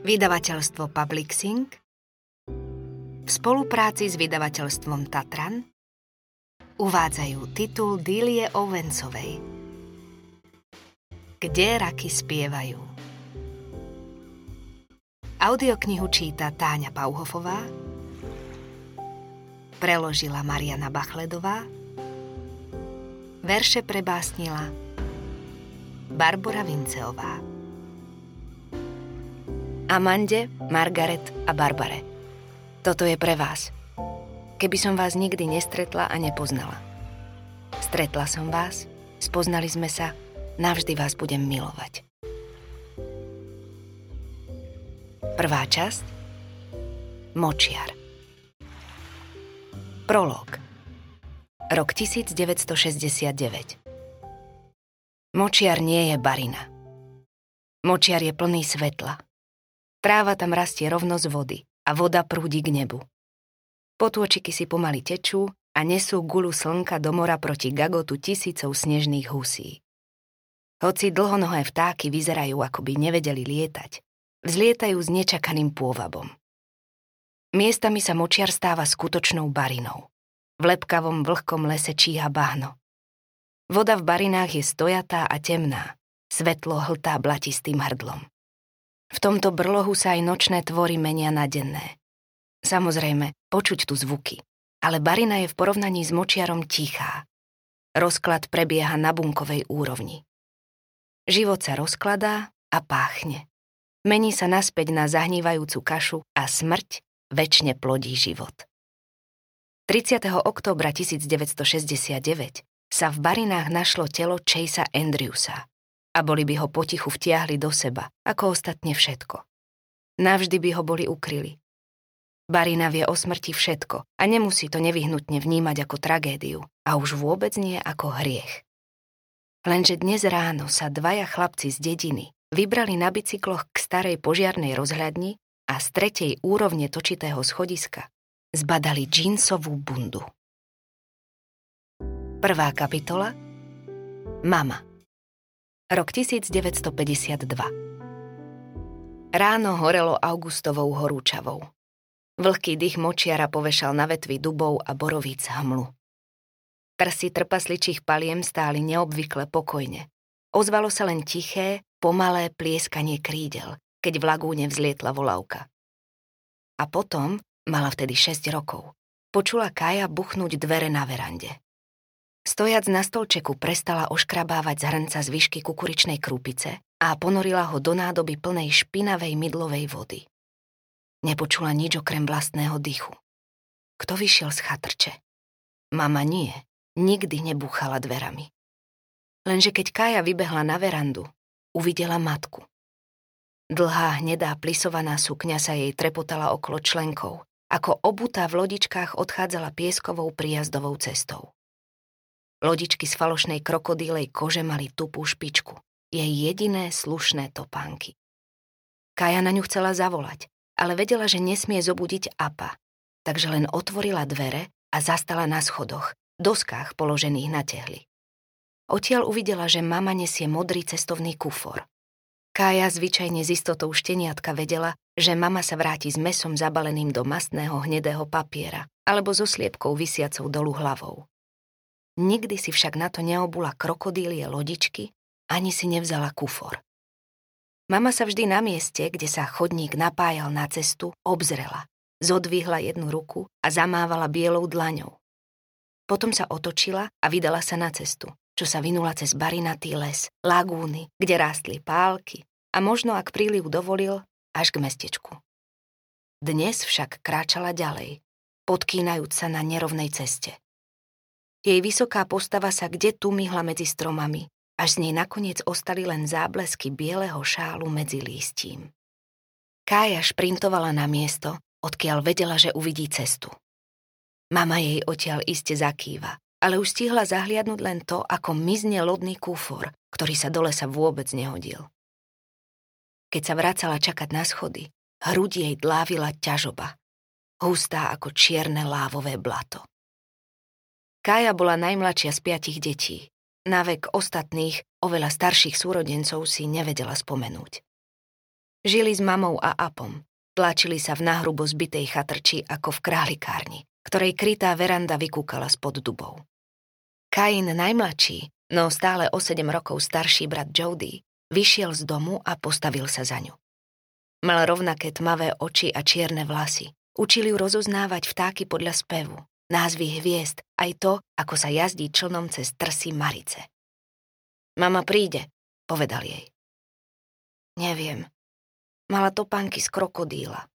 Vydavateľstvo Publixing v spolupráci s vydavateľstvom Tatran uvádzajú titul Dílie Ovencovej Kde raky spievajú? Audioknihu číta Táňa Pauhofová. Preložila Mariana Bachledová. Verše prebásnila Barbara Vinceová Amande, Margaret a Barbare. Toto je pre vás. Keby som vás nikdy nestretla a nepoznala. Stretla som vás, spoznali sme sa, navždy vás budem milovať. Prvá časť Močiar Prolog Rok 1969 Močiar nie je barina. Močiar je plný svetla, Tráva tam rastie rovno z vody a voda prúdi k nebu. Potôčiky si pomaly tečú a nesú gulu slnka do mora proti gagotu tisícov snežných husí. Hoci dlhonohé vtáky vyzerajú, ako by nevedeli lietať, vzlietajú s nečakaným pôvabom. Miestami sa močiar stáva skutočnou barinou. V lepkavom vlhkom lese číha bahno. Voda v barinách je stojatá a temná, svetlo hltá blatistým hrdlom. V tomto brlohu sa aj nočné tvory menia na denné. Samozrejme, počuť tu zvuky, ale barina je v porovnaní s močiarom tichá. Rozklad prebieha na bunkovej úrovni. Život sa rozkladá a páchne. Mení sa naspäť na zahnívajúcu kašu a smrť väčšine plodí život. 30. októbra 1969 sa v barinách našlo telo Chasea Andrewsa a boli by ho potichu vtiahli do seba, ako ostatne všetko. Navždy by ho boli ukryli. Barina vie o smrti všetko a nemusí to nevyhnutne vnímať ako tragédiu a už vôbec nie ako hriech. Lenže dnes ráno sa dvaja chlapci z dediny vybrali na bicykloch k starej požiarnej rozhľadni a z tretej úrovne točitého schodiska zbadali džínsovú bundu. Prvá kapitola Mama Rok 1952 Ráno horelo Augustovou horúčavou. Vlhký dých močiara povešal na vetvi dubov a borovíc hmlu. Trsy trpasličích paliem stáli neobvykle pokojne. Ozvalo sa len tiché, pomalé plieskanie krídel, keď v lagúne vzlietla volávka. A potom, mala vtedy 6 rokov, počula Kaja buchnúť dvere na verande. Stojac na stolčeku prestala oškrabávať z hrnca zvyšky kukuričnej krúpice a ponorila ho do nádoby plnej špinavej mydlovej vody. Nepočula nič okrem vlastného dychu. Kto vyšiel z chatrče? Mama nie, nikdy nebúchala dverami. Lenže keď Kaja vybehla na verandu, uvidela matku. Dlhá, hnedá, plisovaná sukňa sa jej trepotala okolo členkov, ako obutá v lodičkách odchádzala pieskovou príjazdovou cestou. Lodičky z falošnej krokodílej kože mali tupú špičku. Jej jediné slušné topánky. Kaja na ňu chcela zavolať, ale vedela, že nesmie zobudiť apa. Takže len otvorila dvere a zastala na schodoch, doskách položených na tehly. Odtiaľ uvidela, že mama nesie modrý cestovný kufor. Kája zvyčajne z istotou šteniatka vedela, že mama sa vráti s mesom zabaleným do mastného hnedého papiera alebo so sliepkou vysiacou dolu hlavou. Nikdy si však na to neobula krokodílie lodičky, ani si nevzala kufor. Mama sa vždy na mieste, kde sa chodník napájal na cestu, obzrela. Zodvihla jednu ruku a zamávala bielou dlaňou. Potom sa otočila a vydala sa na cestu, čo sa vynula cez barinatý les, lagúny, kde rástli pálky a možno, ak príliv dovolil, až k mestečku. Dnes však kráčala ďalej, podkýnajúc sa na nerovnej ceste. Jej vysoká postava sa kde tu myhla medzi stromami, až z nej nakoniec ostali len záblesky bieleho šálu medzi lístím. Kája šprintovala na miesto, odkiaľ vedela, že uvidí cestu. Mama jej odtiaľ iste zakýva, ale už stihla zahliadnúť len to, ako mizne lodný kúfor, ktorý sa dole sa vôbec nehodil. Keď sa vracala čakať na schody, hruď jej dlávila ťažoba, hustá ako čierne lávové blato. Kája bola najmladšia z piatich detí. Na vek ostatných, oveľa starších súrodencov si nevedela spomenúť. Žili s mamou a apom. Tlačili sa v nahrubo zbitej chatrči ako v králikárni, ktorej krytá veranda vykúkala spod dubov. Kain najmladší, no stále o 7 rokov starší brat Jody, vyšiel z domu a postavil sa za ňu. Mal rovnaké tmavé oči a čierne vlasy. Učili ju rozoznávať vtáky podľa spevu, názvy hviezd, aj to, ako sa jazdí člnom cez trsy Marice. Mama príde, povedal jej. Neviem. Mala topánky z krokodíla.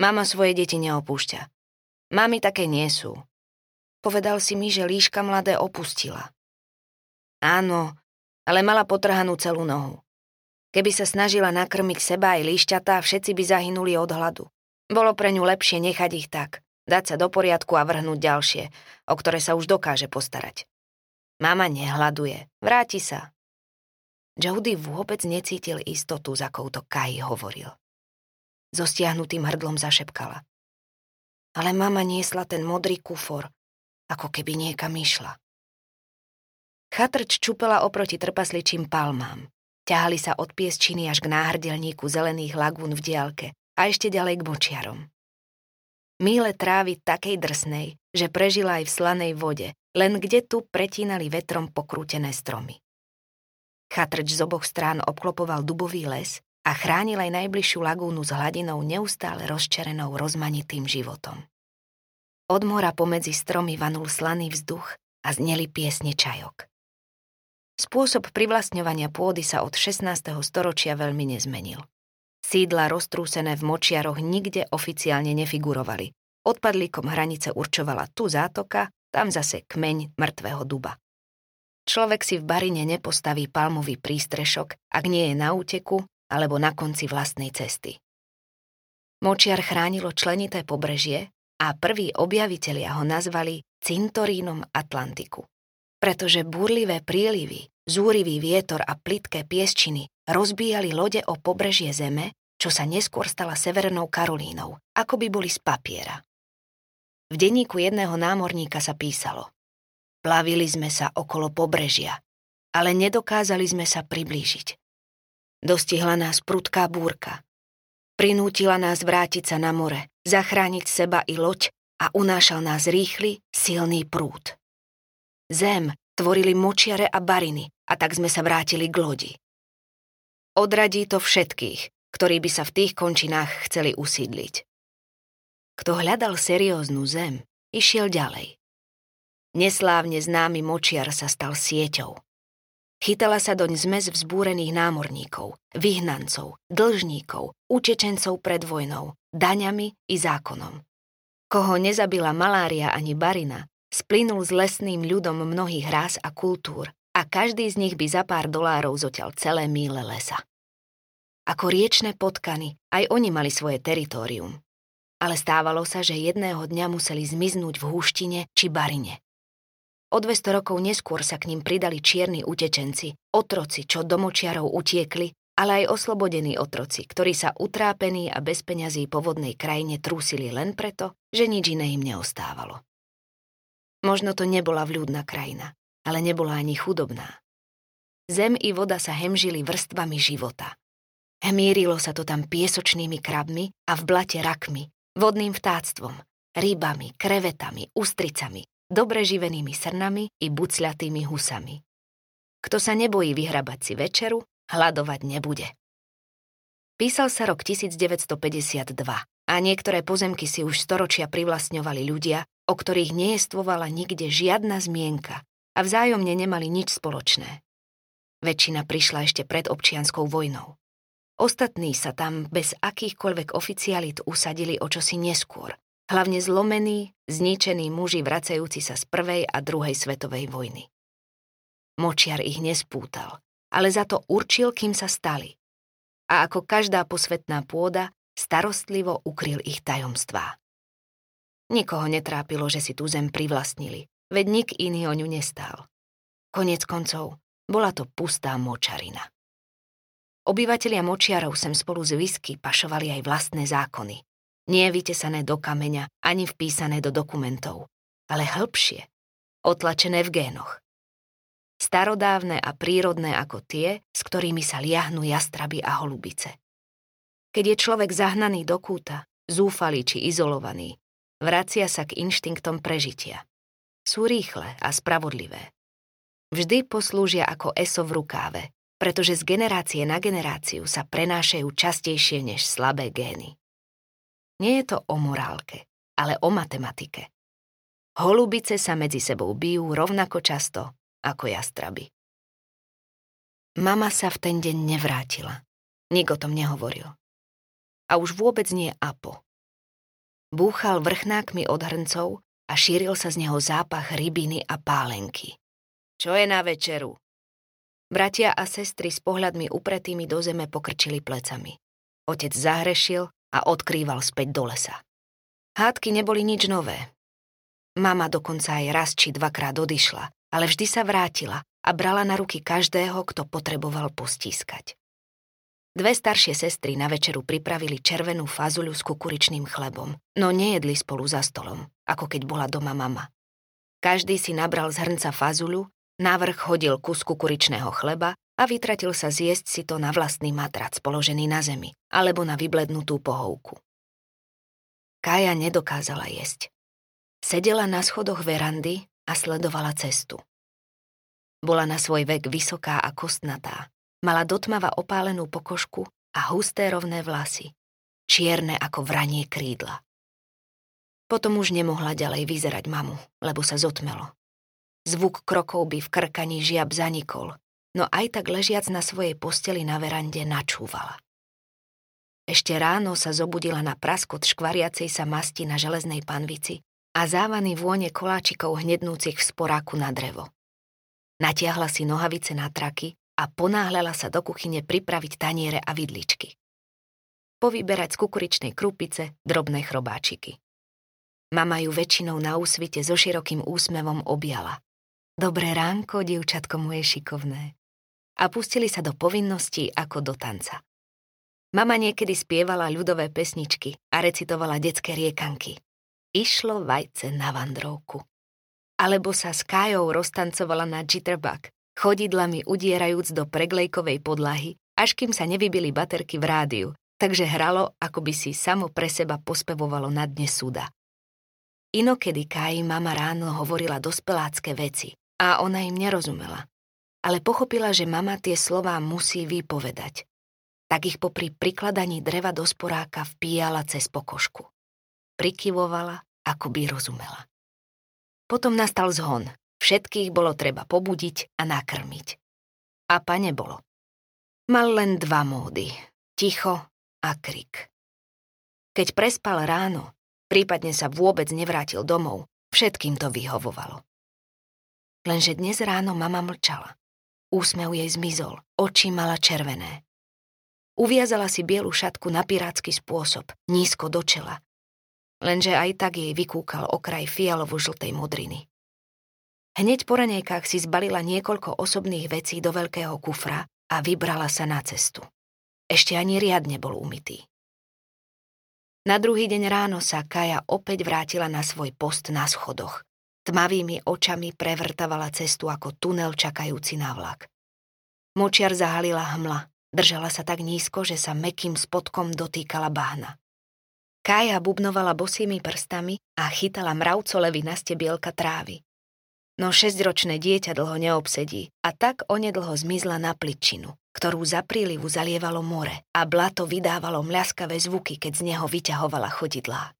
Mama svoje deti neopúšťa. Mami také nie sú. Povedal si mi, že líška mladé opustila. Áno, ale mala potrhanú celú nohu. Keby sa snažila nakrmiť seba aj líšťatá, všetci by zahynuli od hladu. Bolo pre ňu lepšie nechať ich tak, dať sa do poriadku a vrhnúť ďalšie, o ktoré sa už dokáže postarať. Mama nehľaduje. Vráti sa. Jody vôbec necítil istotu, za to Kai hovoril. So stiahnutým hrdlom zašepkala. Ale mama niesla ten modrý kufor, ako keby niekam išla. Chatrč čupela oproti trpasličím palmám. Ťahali sa od piesčiny až k náhrdelníku zelených lagún v diálke a ešte ďalej k močiarom. Míle trávy takej drsnej, že prežila aj v slanej vode, len kde tu pretínali vetrom pokrútené stromy. Chatrč z oboch strán obklopoval dubový les a chránil aj najbližšiu lagúnu s hladinou neustále rozčerenou rozmanitým životom. Od mora pomedzi stromy vanul slaný vzduch a zneli piesne čajok. Spôsob privlastňovania pôdy sa od 16. storočia veľmi nezmenil. Sídla roztrúsené v močiaroch nikde oficiálne nefigurovali. Odpadlíkom hranice určovala tu zátoka tam zase kmeň mŕtvého duba. Človek si v barine nepostaví palmový prístrešok, ak nie je na úteku alebo na konci vlastnej cesty. Močiar chránilo členité pobrežie a prví objavitelia ho nazvali cintorínom Atlantiku. Pretože búrlivé prílivy, zúrivý vietor a plitké piesčiny rozbíjali lode o pobrežie zeme, čo sa neskôr stala Severnou Karolínou, ako by boli z papiera. V denníku jedného námorníka sa písalo Plavili sme sa okolo pobrežia, ale nedokázali sme sa priblížiť. Dostihla nás prudká búrka. Prinútila nás vrátiť sa na more, zachrániť seba i loď a unášal nás rýchly, silný prúd. Zem tvorili močiare a bariny a tak sme sa vrátili k lodi. Odradí to všetkých, ktorí by sa v tých končinách chceli usídliť. Kto hľadal serióznu zem, išiel ďalej. Neslávne známy močiar sa stal sieťou. Chytala sa doň zmes vzbúrených námorníkov, vyhnancov, dlžníkov, utečencov pred vojnou, daňami i zákonom. Koho nezabila malária ani barina, splynul s lesným ľudom mnohých rás a kultúr a každý z nich by za pár dolárov zoťal celé míle lesa. Ako riečne potkany, aj oni mali svoje teritorium ale stávalo sa, že jedného dňa museli zmiznúť v húštine či barine. O 200 rokov neskôr sa k ním pridali čierni utečenci, otroci, čo domočiarov utiekli, ale aj oslobodení otroci, ktorí sa utrápení a bez peňazí po vodnej krajine trúsili len preto, že nič iné im neostávalo. Možno to nebola vľúdna krajina, ale nebola ani chudobná. Zem i voda sa hemžili vrstvami života. Hmírilo sa to tam piesočnými krabmi a v blate rakmi, vodným vtáctvom, rybami, krevetami, ústricami, dobre živenými srnami i bucľatými husami. Kto sa nebojí vyhrabať si večeru, hľadovať nebude. Písal sa rok 1952 a niektoré pozemky si už storočia privlastňovali ľudia, o ktorých neestvovala nikde žiadna zmienka a vzájomne nemali nič spoločné. Väčšina prišla ešte pred občianskou vojnou. Ostatní sa tam bez akýchkoľvek oficialit usadili o čosi neskôr, hlavne zlomení, zničení muži vracajúci sa z prvej a druhej svetovej vojny. Močiar ich nespútal, ale za to určil, kým sa stali. A ako každá posvetná pôda, starostlivo ukryl ich tajomstvá. Nikoho netrápilo, že si tú zem privlastnili, veď nik iný o ňu nestál. Konec koncov, bola to pustá močarina. Obyvatelia močiarov sem spolu s whisky pašovali aj vlastné zákony. Nie vytesané do kameňa, ani vpísané do dokumentov, ale hĺbšie, otlačené v génoch. Starodávne a prírodné ako tie, s ktorými sa liahnú jastraby a holubice. Keď je človek zahnaný do kúta, zúfalý či izolovaný, vracia sa k inštinktom prežitia. Sú rýchle a spravodlivé. Vždy poslúžia ako eso v rukáve, pretože z generácie na generáciu sa prenášajú častejšie než slabé gény. Nie je to o morálke, ale o matematike. Holubice sa medzi sebou bijú rovnako často ako jastraby. Mama sa v ten deň nevrátila. Nik o tom nehovoril a už vôbec nie Apo. Búchal vrchnákmi od hrncov a šíril sa z neho zápach rybiny a pálenky. Čo je na večeru? Bratia a sestry s pohľadmi upretými do zeme pokrčili plecami. Otec zahrešil a odkrýval späť do lesa. Hádky neboli nič nové. Mama dokonca aj raz či dvakrát odišla, ale vždy sa vrátila a brala na ruky každého, kto potreboval postískať. Dve staršie sestry na večeru pripravili červenú fazuľu s kukuričným chlebom, no nejedli spolu za stolom, ako keď bola doma mama. Každý si nabral z hrnca fazuľu, návrh hodil kus kukuričného chleba a vytratil sa zjesť si to na vlastný matrac položený na zemi alebo na vyblednutú pohovku. Kaja nedokázala jesť. Sedela na schodoch verandy a sledovala cestu. Bola na svoj vek vysoká a kostnatá, Mala dotmava opálenú pokožku a husté rovné vlasy, čierne ako vranie krídla. Potom už nemohla ďalej vyzerať mamu, lebo sa zotmelo. Zvuk krokov by v krkaní žiab zanikol, no aj tak ležiac na svojej posteli na verande načúvala. Ešte ráno sa zobudila na praskot škvariacej sa masti na železnej panvici a závany vône koláčikov hnednúcich v sporáku na drevo. Natiahla si nohavice na traky a ponáhľala sa do kuchyne pripraviť taniere a vidličky. Povyberať z kukuričnej krupice drobné chrobáčiky. Mama ju väčšinou na úsvite so širokým úsmevom objala. Dobré ránko, dievčatko moje šikovné. A pustili sa do povinností ako do tanca. Mama niekedy spievala ľudové pesničky a recitovala detské riekanky. Išlo vajce na vandrovku. Alebo sa s Kájou roztancovala na jitterbug chodidlami udierajúc do preglejkovej podlahy, až kým sa nevybili baterky v rádiu, takže hralo, ako by si samo pre seba pospevovalo na dne súda. Inokedy Kai mama ráno hovorila dospelácké veci a ona im nerozumela. Ale pochopila, že mama tie slová musí vypovedať. Tak ich popri prikladaní dreva do sporáka vpíjala cez pokožku. Prikyvovala, ako by rozumela. Potom nastal zhon Všetkých bolo treba pobudiť a nakrmiť. A pa nebolo. Mal len dva módy. Ticho a krik. Keď prespal ráno, prípadne sa vôbec nevrátil domov, všetkým to vyhovovalo. Lenže dnes ráno mama mlčala. Úsmev jej zmizol, oči mala červené. Uviazala si bielu šatku na pirátsky spôsob, nízko do čela. Lenže aj tak jej vykúkal okraj fialovo-žltej modriny. Hneď po ranejkách si zbalila niekoľko osobných vecí do veľkého kufra a vybrala sa na cestu. Ešte ani riadne bol umytý. Na druhý deň ráno sa Kaja opäť vrátila na svoj post na schodoch. Tmavými očami prevrtavala cestu ako tunel čakajúci na vlak. Močiar zahalila hmla, držala sa tak nízko, že sa mekým spodkom dotýkala bahna. Kaja bubnovala bosými prstami a chytala mravcolevy na stebielka trávy. No šesťročné dieťa dlho neobsedí a tak onedlho zmizla na pličinu, ktorú za prílivu zalievalo more a blato vydávalo mľaskavé zvuky, keď z neho vyťahovala chodidlá.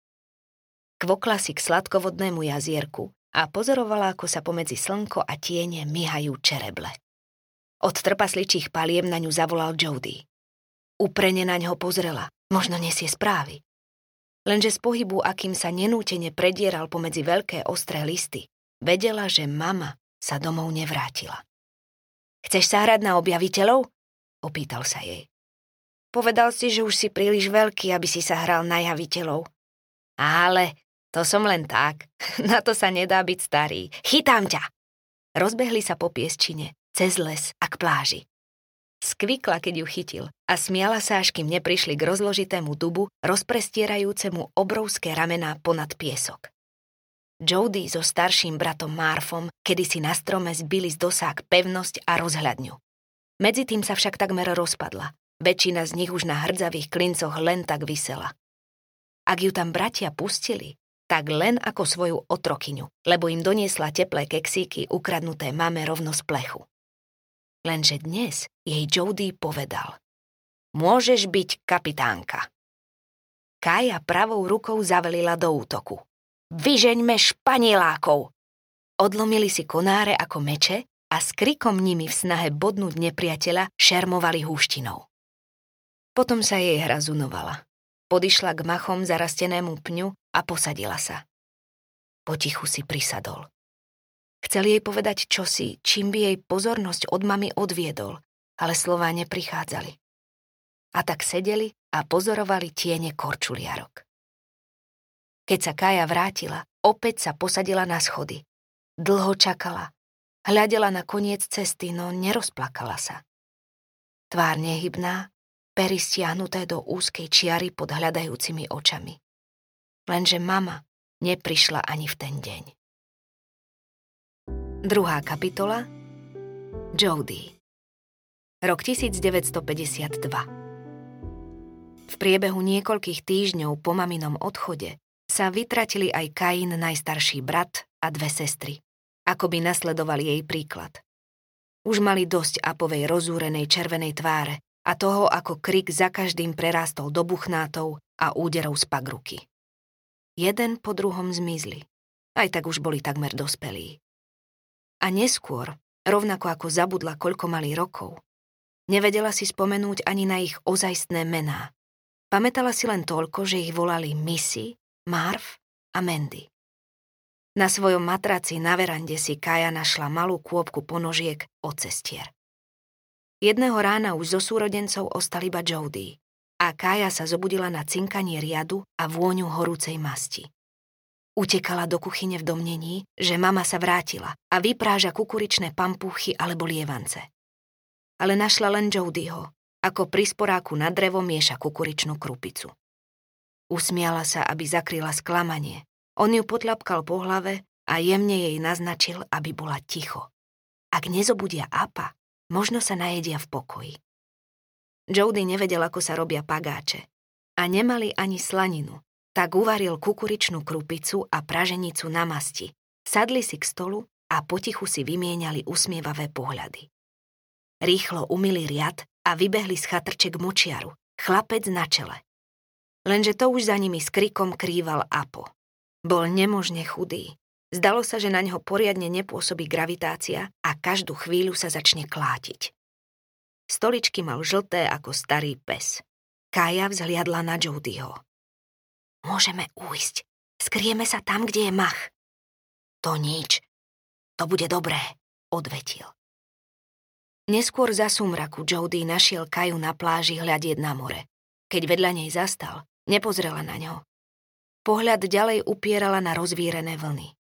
Kvokla si k sladkovodnému jazierku a pozorovala, ako sa pomedzi slnko a tiene myhajú čereble. Od trpasličích paliem na ňu zavolal Jody. Uprene na ňo pozrela, možno nesie správy. Lenže z pohybu, akým sa nenútene predieral pomedzi veľké ostré listy, Vedela, že mama sa domov nevrátila. Chceš sa hrať na objaviteľov? Opýtal sa jej. Povedal si, že už si príliš veľký, aby si sa hral na javiteľov. Ale to som len tak. Na to sa nedá byť starý. Chytám ťa! Rozbehli sa po piesčine, cez les a k pláži. Skvikla, keď ju chytil a smiala sa, až kým neprišli k rozložitému dubu, rozprestierajúcemu obrovské ramená ponad piesok. Jody so starším bratom Marfom kedysi na strome zbili z dosák pevnosť a rozhľadňu. Medzi tým sa však takmer rozpadla Väčšina z nich už na hrdzavých klincoch len tak vysela. Ak ju tam bratia pustili, tak len ako svoju otrokyňu, lebo im doniesla teplé keksíky ukradnuté mame rovno z plechu. Lenže dnes jej Jody povedal Môžeš byť kapitánka. Kaja pravou rukou zavelila do útoku. Vyžeňme španielákov! Odlomili si konáre ako meče a s krikom nimi v snahe bodnúť nepriateľa šermovali húštinou. Potom sa jej hra zunovala. Podišla k machom zarastenému pňu a posadila sa. Potichu si prisadol. Chcel jej povedať čosi, čím by jej pozornosť od mamy odviedol, ale slová neprichádzali. A tak sedeli a pozorovali tiene korčuliarok. Keď sa Kaja vrátila, opäť sa posadila na schody. Dlho čakala. Hľadela na koniec cesty, no nerozplakala sa. Tvár nehybná, pery stiahnuté do úzkej čiary pod hľadajúcimi očami. Lenže mama neprišla ani v ten deň. Druhá kapitola Jody Rok 1952 V priebehu niekoľkých týždňov po maminom odchode sa vytratili aj Kain, najstarší brat a dve sestry, ako by nasledovali jej príklad. Už mali dosť apovej rozúrenej červenej tváre a toho, ako krik za každým prerástol do buchnátov a úderov z pagruky. Jeden po druhom zmizli. Aj tak už boli takmer dospelí. A neskôr, rovnako ako zabudla, koľko mali rokov, nevedela si spomenúť ani na ich ozajstné mená. Pamätala si len toľko, že ich volali Missy, Marv a Mandy. Na svojom matraci na verande si Kaja našla malú kôpku ponožiek od cestier. Jedného rána už zo súrodencov ostal iba Jody a Kája sa zobudila na cinkanie riadu a vôňu horúcej masti. Utekala do kuchyne v domnení, že mama sa vrátila a vypráža kukuričné pampuchy alebo lievance. Ale našla len Jodyho, ako pri sporáku na drevo mieša kukuričnú krupicu. Usmiala sa, aby zakryla sklamanie. On ju potľapkal po hlave a jemne jej naznačil, aby bola ticho. Ak nezobudia apa, Možno sa najedia v pokoji. Jody nevedel, ako sa robia pagáče. A nemali ani slaninu, tak uvaril kukuričnú krupicu a praženicu na masti. Sadli si k stolu a potichu si vymieniali usmievavé pohľady. Rýchlo umili riad a vybehli z chatrček močiaru, chlapec na čele. Lenže to už za nimi s krikom krýval Apo. Bol nemožne chudý, Zdalo sa, že na ňo poriadne nepôsobí gravitácia a každú chvíľu sa začne klátiť. Stoličky mal žlté ako starý pes. Kaja vzhliadla na Jodyho. Môžeme újsť. Skrieme sa tam, kde je mach. To nič. To bude dobré, odvetil. Neskôr za sumraku Jody našiel Kaju na pláži hľadieť na more. Keď vedľa nej zastal, nepozrela na ňo. Pohľad ďalej upierala na rozvírené vlny.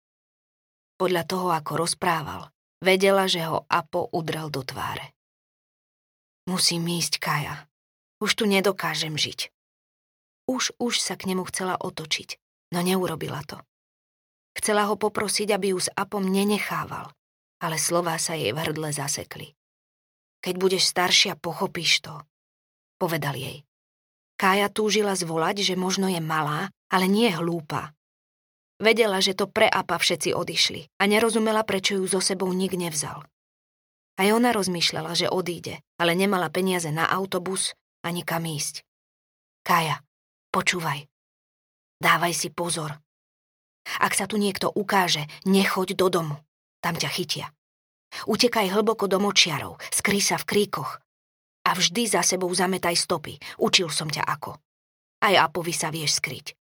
Podľa toho, ako rozprával, vedela, že ho Apo udrel do tváre. Musím ísť, Kaja. Už tu nedokážem žiť. Už, už sa k nemu chcela otočiť, no neurobila to. Chcela ho poprosiť, aby ju s Apom nenechával, ale slová sa jej v hrdle zasekli. Keď budeš staršia, pochopíš to, povedal jej. Kája túžila zvolať, že možno je malá, ale nie hlúpa. Vedela, že to pre Apa všetci odišli a nerozumela, prečo ju so sebou nik nevzal. Aj ona rozmýšľala, že odíde, ale nemala peniaze na autobus ani kam ísť. Kaja, počúvaj. Dávaj si pozor. Ak sa tu niekto ukáže, nechoď do domu. Tam ťa chytia. Utekaj hlboko do močiarov, skry sa v kríkoch. A vždy za sebou zametaj stopy. Učil som ťa ako. Aj Apovi sa vieš skryť.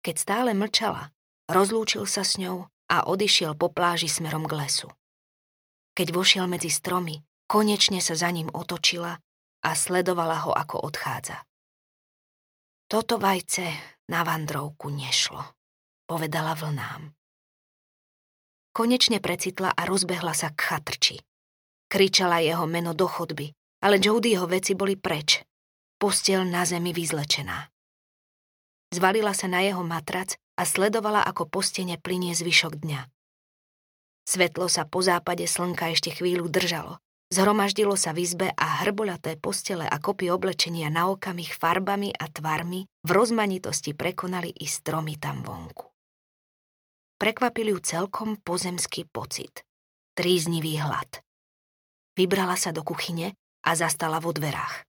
Keď stále mlčala, rozlúčil sa s ňou a odišiel po pláži smerom k lesu. Keď vošiel medzi stromy, konečne sa za ním otočila a sledovala ho, ako odchádza. Toto vajce na vandrovku nešlo, povedala vlnám. Konečne precitla a rozbehla sa k chatrči. Kričala jeho meno do chodby, ale Jodyho veci boli preč. Postel na zemi vyzlečená. Zvalila sa na jeho matrac a sledovala, ako po stene plinie zvyšok dňa. Svetlo sa po západe slnka ešte chvíľu držalo, Zhromaždilo sa v izbe a hrboľaté postele a kopy oblečenia na okamih farbami a tvarmi v rozmanitosti prekonali i stromy tam vonku. Prekvapil ju celkom pozemský pocit. Tríznivý hlad. Vybrala sa do kuchyne a zastala vo dverách.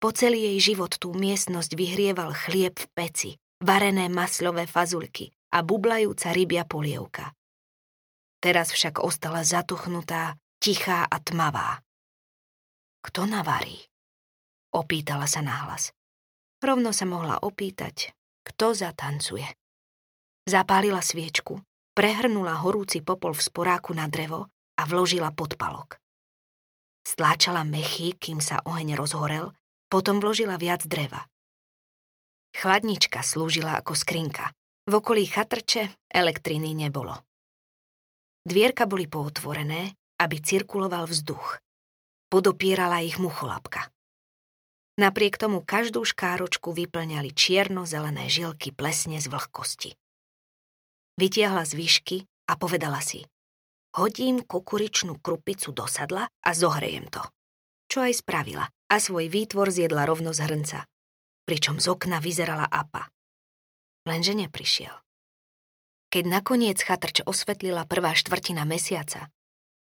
Po celý jej život tú miestnosť vyhrieval chlieb v peci, varené masľové fazulky a bublajúca rybia polievka. Teraz však ostala zatuchnutá tichá a tmavá. Kto navarí? Opýtala sa nahlas. Rovno sa mohla opýtať, kto zatancuje. Zapálila sviečku, prehrnula horúci popol v sporáku na drevo a vložila podpalok. Stláčala mechy, kým sa oheň rozhorel, potom vložila viac dreva. Chladnička slúžila ako skrinka. V okolí chatrče elektriny nebolo. Dvierka boli pootvorené aby cirkuloval vzduch. Podopierala ich mucholapka. Napriek tomu každú škáročku vyplňali čierno-zelené žilky plesne z vlhkosti. Vytiahla z výšky a povedala si Hodím kukuričnú krupicu do sadla a zohrejem to. Čo aj spravila a svoj výtvor zjedla rovno z hrnca. Pričom z okna vyzerala apa. Lenže neprišiel. Keď nakoniec chatrč osvetlila prvá štvrtina mesiaca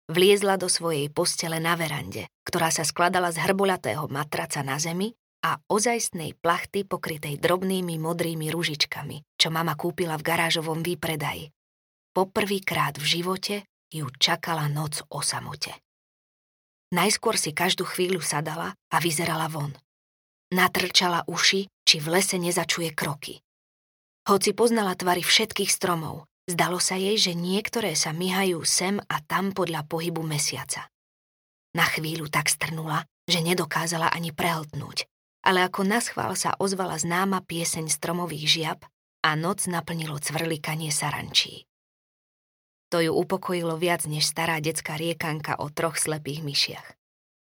Vliezla do svojej postele na verande, ktorá sa skladala z hrboľatého matraca na zemi a ozajstnej plachty pokrytej drobnými modrými ružičkami, čo mama kúpila v garážovom výpredaji. Poprvýkrát v živote ju čakala noc o samote. Najskôr si každú chvíľu sadala a vyzerala von. Natrčala uši, či v lese nezačuje kroky. Hoci poznala tvary všetkých stromov, Zdalo sa jej, že niektoré sa myhajú sem a tam podľa pohybu mesiaca. Na chvíľu tak strnula, že nedokázala ani prehltnúť, ale ako naschvál sa ozvala známa pieseň stromových žiab a noc naplnilo cvrlikanie sarančí. To ju upokojilo viac než stará detská riekanka o troch slepých myšiach.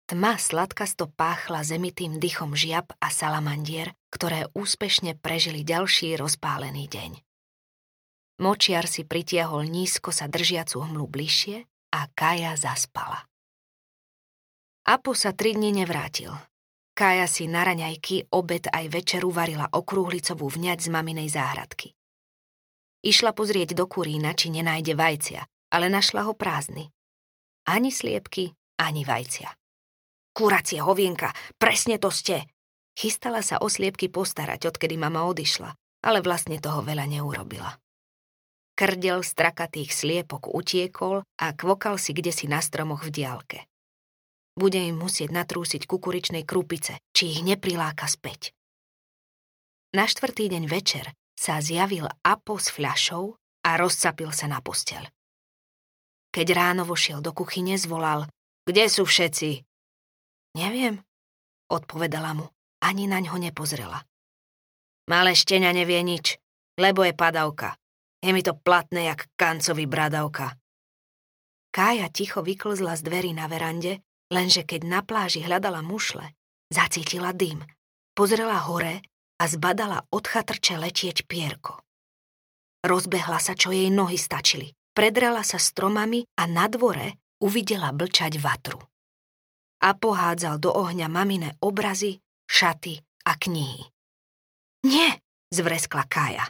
Tma sladkasto páchla zemitým dychom žiab a salamandier, ktoré úspešne prežili ďalší rozpálený deň. Močiar si pritiahol nízko sa držiacu hmlu bližšie a Kaja zaspala. Apo sa tri dni nevrátil. Kaja si na raňajky, obed aj večeru varila okrúhlicovú vňať z maminej záhradky. Išla pozrieť do kurína, či nenájde vajcia, ale našla ho prázdny. Ani sliepky, ani vajcia. Kuracie hovienka, presne to ste! Chystala sa o sliepky postarať, odkedy mama odišla, ale vlastne toho veľa neurobila. Krdel strakatých sliepok utiekol a kvokal si kde si na stromoch v diálke. Bude im musieť natrúsiť kukuričnej krupice, či ich nepriláka späť. Na štvrtý deň večer sa zjavil Apo s fľašou a rozcapil sa na posteľ. Keď ráno vošiel do kuchyne, zvolal Kde sú všetci? Neviem, odpovedala mu. Ani na ňo nepozrela. Malé štenia nevie nič, lebo je padavka. Je mi to platné jak kancový bradavka. Kája ticho vyklzla z dverí na verande, lenže keď na pláži hľadala mušle, zacítila dym. Pozrela hore a zbadala od chatrče letieť pierko. Rozbehla sa, čo jej nohy stačili. Predrala sa stromami a na dvore uvidela blčať vatru. A pohádzal do ohňa mamine obrazy, šaty a knihy. Nie, zvreskla Kája.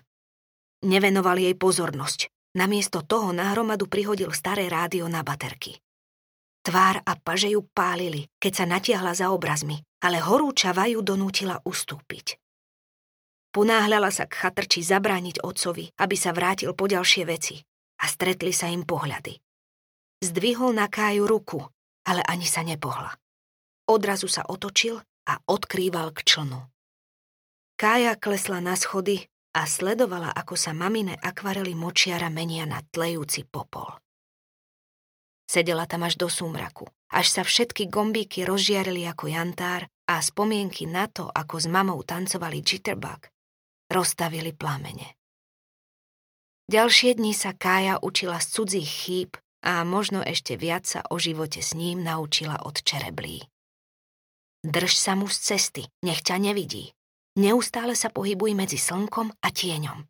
Nevenoval jej pozornosť. Namiesto toho na hromadu prihodil staré rádio na baterky. Tvár a paže ju pálili, keď sa natiahla za obrazmi, ale horúčava ju donútila ustúpiť. Ponáhľala sa k chatrči zabrániť otcovi, aby sa vrátil po ďalšie veci a stretli sa im pohľady. Zdvihol na Káju ruku, ale ani sa nepohla. Odrazu sa otočil a odkrýval k člnu. Kája klesla na schody a sledovala, ako sa mamine akvarely močiara menia na tlejúci popol. Sedela tam až do súmraku, až sa všetky gombíky rozžiarili ako jantár a spomienky na to, ako s mamou tancovali jitterbug, rozstavili plamene. Ďalšie dni sa Kája učila z cudzích chýb a možno ešte viac sa o živote s ním naučila od čereblí. Drž sa mu z cesty, nech ťa nevidí, Neustále sa pohybuj medzi slnkom a tieňom.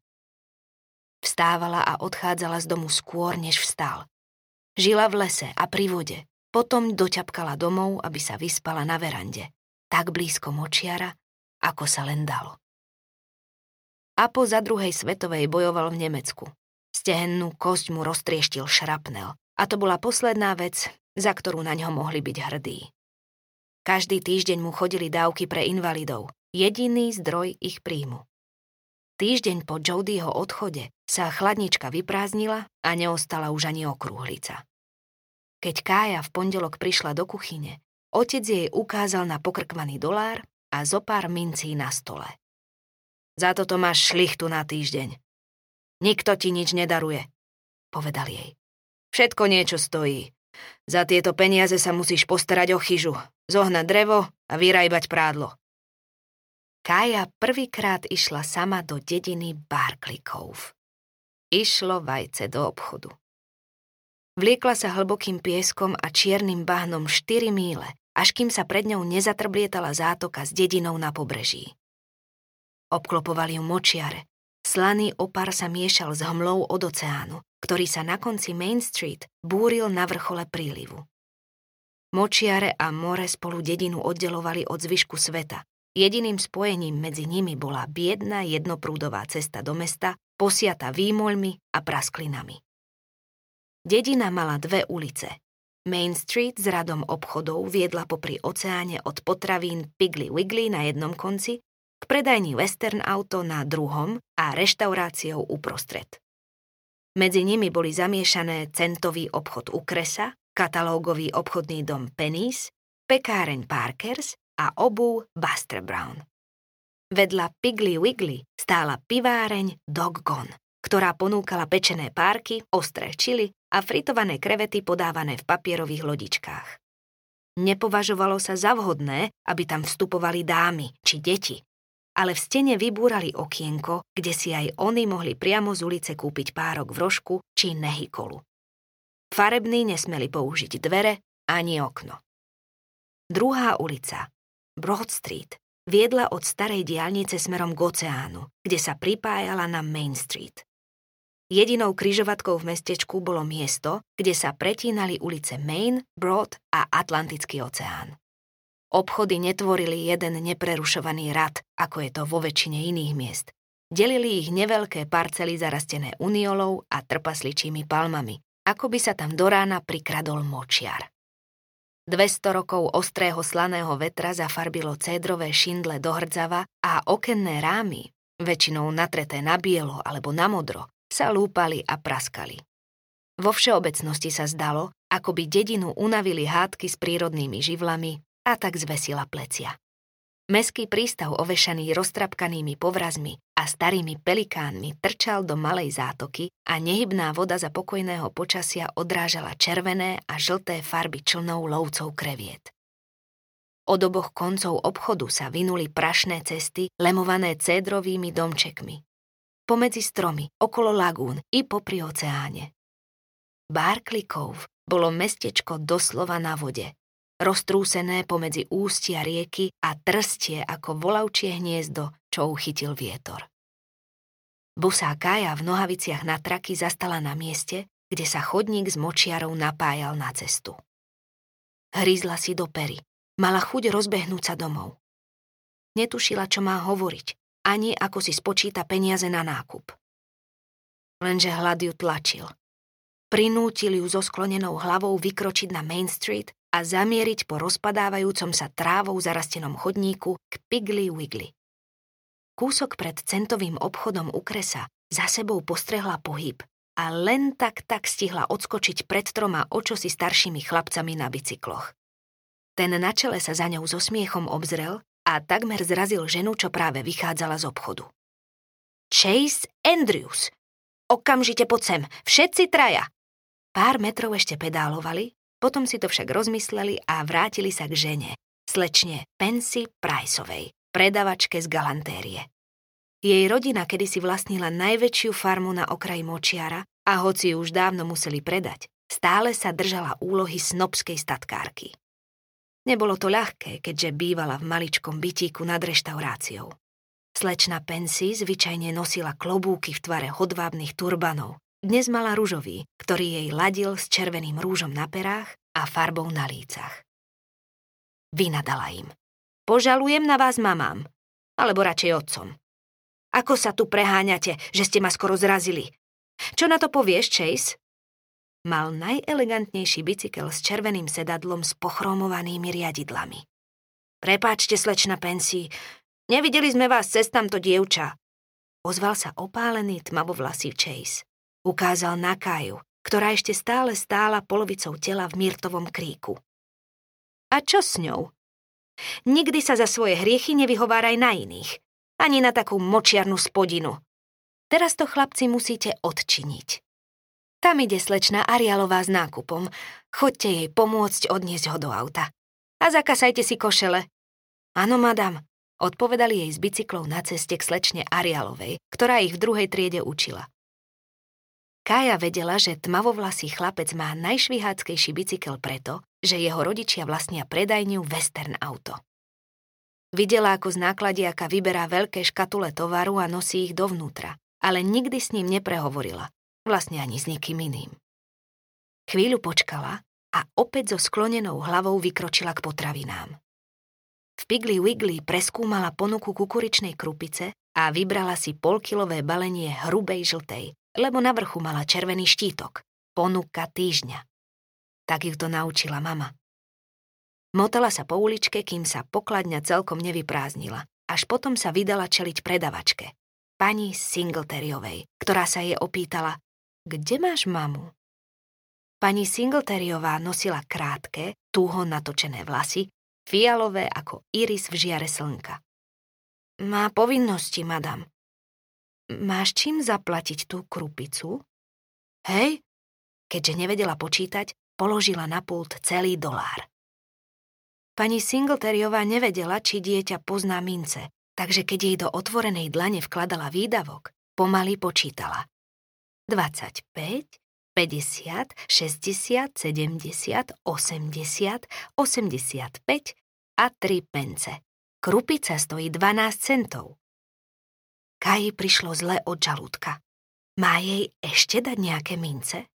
Vstávala a odchádzala z domu skôr, než vstal. Žila v lese a pri vode, Potom doťapkala domov, aby sa vyspala na verande, tak blízko močiara, ako sa len dalo. Apo za druhej svetovej bojoval v Nemecku. Stehennú kosť mu roztrieštil šrapnel a to bola posledná vec, za ktorú na ňo mohli byť hrdí. Každý týždeň mu chodili dávky pre invalidov, jediný zdroj ich príjmu. Týždeň po Jodyho odchode sa chladnička vyprázdnila a neostala už ani okrúhlica. Keď Kája v pondelok prišla do kuchyne, otec jej ukázal na pokrkvaný dolár a zo pár mincí na stole. Za toto máš šlichtu na týždeň. Nikto ti nič nedaruje, povedal jej. Všetko niečo stojí. Za tieto peniaze sa musíš postarať o chyžu, zohnať drevo a vyrajbať prádlo. Kája prvýkrát išla sama do dediny Barklikov. Išlo vajce do obchodu. Vliekla sa hlbokým pieskom a čiernym bahnom 4 míle, až kým sa pred ňou nezatrblietala zátoka s dedinou na pobreží. Obklopovali ju močiare. Slaný opar sa miešal s hmlou od oceánu, ktorý sa na konci Main Street búril na vrchole prílivu. Močiare a more spolu dedinu oddelovali od zvyšku sveta. Jediným spojením medzi nimi bola biedna jednoprúdová cesta do mesta, posiata výmoľmi a prasklinami. Dedina mala dve ulice. Main Street s radom obchodov viedla popri oceáne od potravín Piggly Wiggly na jednom konci k predajni Western Auto na druhom a reštauráciou uprostred. Medzi nimi boli zamiešané centový obchod Ukresa, katalógový obchodný dom Pennies, pekáreň Parkers a obu Buster Brown. Vedľa Piggly Wiggly stála piváreň Dog Gone ktorá ponúkala pečené párky, ostré čili a fritované krevety podávané v papierových lodičkách. Nepovažovalo sa za vhodné, aby tam vstupovali dámy či deti, ale v stene vybúrali okienko, kde si aj oni mohli priamo z ulice kúpiť párok v rožku či nehykolu. Farební nesmeli použiť dvere ani okno. Druhá ulica, Broad Street, viedla od starej diálnice smerom k oceánu, kde sa pripájala na Main Street. Jedinou kryžovatkou v mestečku bolo miesto, kde sa pretínali ulice Main, Broad a Atlantický oceán. Obchody netvorili jeden neprerušovaný rad, ako je to vo väčšine iných miest. Delili ich neveľké parcely zarastené uniolou a trpasličími palmami, ako by sa tam do rána prikradol močiar. 200 rokov ostrého slaného vetra zafarbilo cédrové šindle do hrdzava a okenné rámy, väčšinou natreté na bielo alebo na modro, sa lúpali a praskali. Vo všeobecnosti sa zdalo, ako by dedinu unavili hádky s prírodnými živlami a tak zvesila plecia. Meský prístav ovešaný roztrapkanými povrazmi a starými pelikánmi trčal do malej zátoky a nehybná voda za pokojného počasia odrážala červené a žlté farby člnov lovcov kreviet. Od oboch koncov obchodu sa vynuli prašné cesty, lemované cédrovými domčekmi pomedzi stromy, okolo lagún i popri oceáne. Barkley Cove bolo mestečko doslova na vode, roztrúsené pomedzi ústia rieky a trstie ako volavčie hniezdo, čo uchytil vietor. Busá Kaja v nohaviciach na traky zastala na mieste, kde sa chodník s močiarou napájal na cestu. Hryzla si do pery. Mala chuť rozbehnúť sa domov. Netušila, čo má hovoriť ani ako si spočíta peniaze na nákup. Lenže hlad ju tlačil. Prinútil ju so sklonenou hlavou vykročiť na Main Street a zamieriť po rozpadávajúcom sa trávou zarastenom chodníku k Piggly Wiggly. Kúsok pred centovým obchodom u kresa za sebou postrehla pohyb a len tak tak stihla odskočiť pred troma očosi staršími chlapcami na bicykloch. Ten na čele sa za ňou so smiechom obzrel a takmer zrazil ženu, čo práve vychádzala z obchodu. Chase Andrews! Okamžite poď sem, všetci traja! Pár metrov ešte pedálovali, potom si to však rozmysleli a vrátili sa k žene, slečne Pensy Priceovej, predavačke z galantérie. Jej rodina kedysi vlastnila najväčšiu farmu na okraji Močiara a hoci ju už dávno museli predať, stále sa držala úlohy snobskej statkárky. Nebolo to ľahké, keďže bývala v maličkom bytíku nad reštauráciou. Slečna Pensy zvyčajne nosila klobúky v tvare hodvábnych turbanov. Dnes mala rúžový, ktorý jej ladil s červeným rúžom na perách a farbou na lícach. Vynadala im. Požalujem na vás mamám, alebo radšej otcom. Ako sa tu preháňate, že ste ma skoro zrazili? Čo na to povieš, Chase? Mal najelegantnejší bicykel s červeným sedadlom s pochromovanými riadidlami. Prepáčte, slečna Pensy, nevideli sme vás cez tamto dievča. Ozval sa opálený tmavovlasý Chase. Ukázal na Kaju, ktorá ešte stále stála polovicou tela v Mirtovom kríku. A čo s ňou? Nikdy sa za svoje hriechy nevyhováraj na iných ani na takú močiarnu spodinu. Teraz to chlapci musíte odčiniť. Tam ide slečna Arialová s nákupom. Chodte jej pomôcť odniesť ho do auta. A zakasajte si košele. Áno, madam, odpovedali jej z bicyklov na ceste k slečne Arialovej, ktorá ich v druhej triede učila. Kája vedela, že tmavovlasý chlapec má najšviháckejší bicykel preto, že jeho rodičia vlastnia predajňu Western Auto. Videla, ako z nákladiaka vyberá veľké škatule tovaru a nosí ich dovnútra, ale nikdy s ním neprehovorila, vlastne ani s nikým iným. Chvíľu počkala a opäť so sklonenou hlavou vykročila k potravinám. V Piggly Wiggly preskúmala ponuku kukuričnej krupice a vybrala si polkilové balenie hrubej žltej, lebo na vrchu mala červený štítok. Ponuka týždňa. Tak ju to naučila mama. Motala sa po uličke, kým sa pokladňa celkom nevyprázdnila. Až potom sa vydala čeliť predavačke. Pani Singletariovej, ktorá sa jej opýtala, kde máš mamu? Pani Singletariová nosila krátke, túho natočené vlasy, fialové ako iris v žiare slnka. Má povinnosti, madam. Máš čím zaplatiť tú krupicu? Hej? Keďže nevedela počítať, položila na pult celý dolár. Pani Singletariová nevedela, či dieťa pozná mince, takže keď jej do otvorenej dlane vkladala výdavok, pomaly počítala. 25, 50, 60, 70, 80, 85 a 3 pence. Krupica stojí 12 centov. Kaji prišlo zle od žalúdka. Má jej ešte dať nejaké mince?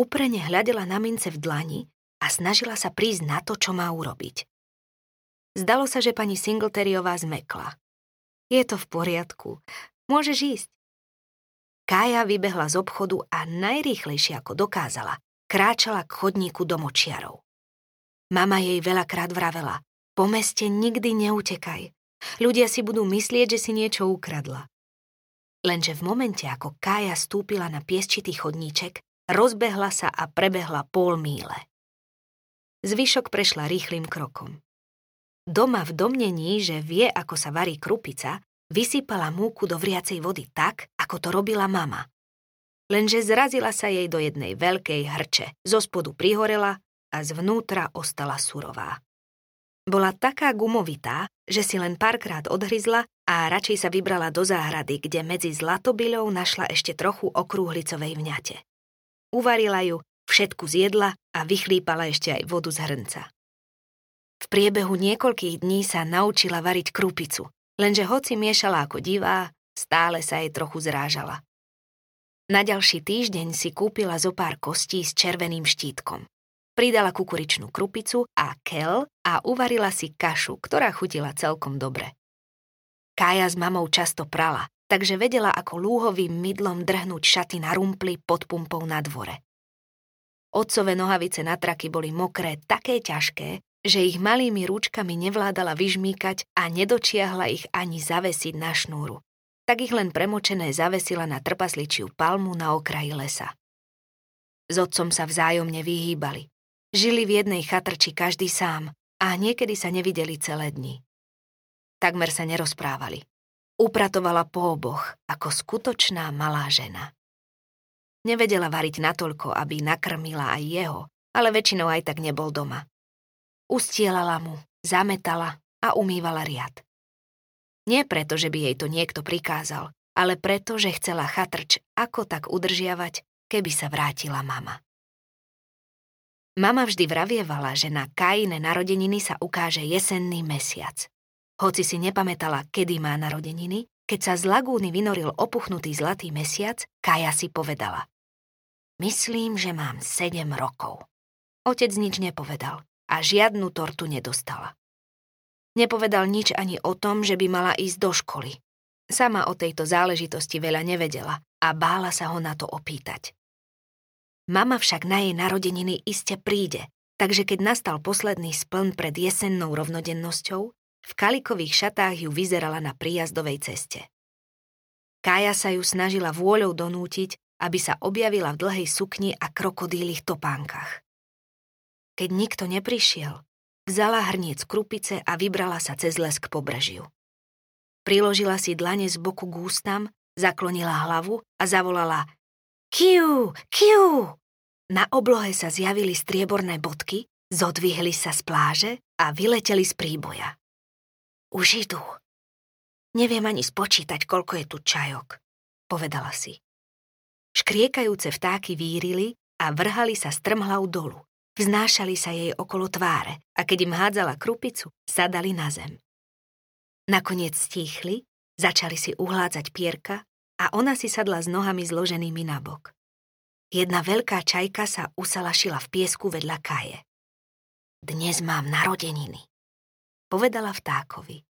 Uprene hľadela na mince v dlani a snažila sa prísť na to, čo má urobiť. Zdalo sa, že pani Singletariová zmekla. Je to v poriadku. Môžeš ísť. Kája vybehla z obchodu a najrýchlejšie ako dokázala, kráčala k chodníku do močiarov. Mama jej veľakrát vravela, po meste nikdy neutekaj. Ľudia si budú myslieť, že si niečo ukradla. Lenže v momente, ako Kája stúpila na piesčitý chodníček, rozbehla sa a prebehla pol míle. Zvyšok prešla rýchlým krokom. Doma v domnení, že vie, ako sa varí krupica, vysypala múku do vriacej vody tak, ako to robila mama. Lenže zrazila sa jej do jednej veľkej hrče, zo spodu prihorela a zvnútra ostala surová. Bola taká gumovitá, že si len párkrát odhryzla a radšej sa vybrala do záhrady, kde medzi zlatobyľou našla ešte trochu okrúhlicovej vňate. Uvarila ju Všetku zjedla a vychlípala ešte aj vodu z hrnca. V priebehu niekoľkých dní sa naučila variť krupicu, lenže hoci miešala ako divá, stále sa jej trochu zrážala. Na ďalší týždeň si kúpila zo pár kostí s červeným štítkom. Pridala kukuričnú krupicu a kel a uvarila si kašu, ktorá chutila celkom dobre. Kája s mamou často prala, takže vedela ako lúhovým mydlom drhnúť šaty na rumpli pod pumpou na dvore. Otcové nohavice na traky boli mokré, také ťažké, že ich malými rúčkami nevládala vyžmýkať a nedočiahla ich ani zavesiť na šnúru. Tak ich len premočené zavesila na trpasličiu palmu na okraji lesa. S otcom sa vzájomne vyhýbali. Žili v jednej chatrči každý sám a niekedy sa nevideli celé dni. Takmer sa nerozprávali. Upratovala po oboch ako skutočná malá žena. Nevedela variť natoľko, aby nakrmila aj jeho, ale väčšinou aj tak nebol doma. Ustielala mu, zametala a umývala riad. Nie preto, že by jej to niekto prikázal, ale preto, že chcela chatrč ako tak udržiavať, keby sa vrátila mama. Mama vždy vravievala, že na Kaine narodeniny sa ukáže jesenný mesiac. Hoci si nepamätala, kedy má narodeniny, keď sa z lagúny vynoril opuchnutý zlatý mesiac, Kaja si povedala. Myslím, že mám sedem rokov. Otec nič nepovedal a žiadnu tortu nedostala. Nepovedal nič ani o tom, že by mala ísť do školy. Sama o tejto záležitosti veľa nevedela a bála sa ho na to opýtať. Mama však na jej narodeniny iste príde, takže keď nastal posledný spln pred jesennou rovnodennosťou, v kalikových šatách ju vyzerala na príjazdovej ceste. Kája sa ju snažila vôľou donútiť, aby sa objavila v dlhej sukni a krokodílých topánkach. Keď nikto neprišiel, vzala hrniec krupice a vybrala sa cez les k pobrežiu. Priložila si dlane z boku k ústam, zaklonila hlavu a zavolala Kiu, kiu! Na oblohe sa zjavili strieborné bodky, zodvihli sa z pláže a vyleteli z príboja. Už idú. Neviem ani spočítať, koľko je tu čajok, povedala si. Škriekajúce vtáky vírili a vrhali sa strmhlau dolu. Vznášali sa jej okolo tváre a keď im hádzala krupicu, sadali na zem. Nakoniec stíchli, začali si uhládzať pierka a ona si sadla s nohami zloženými nabok. Jedna veľká čajka sa usalašila v piesku vedľa kaje. Dnes mám narodeniny, povedala vtákovi.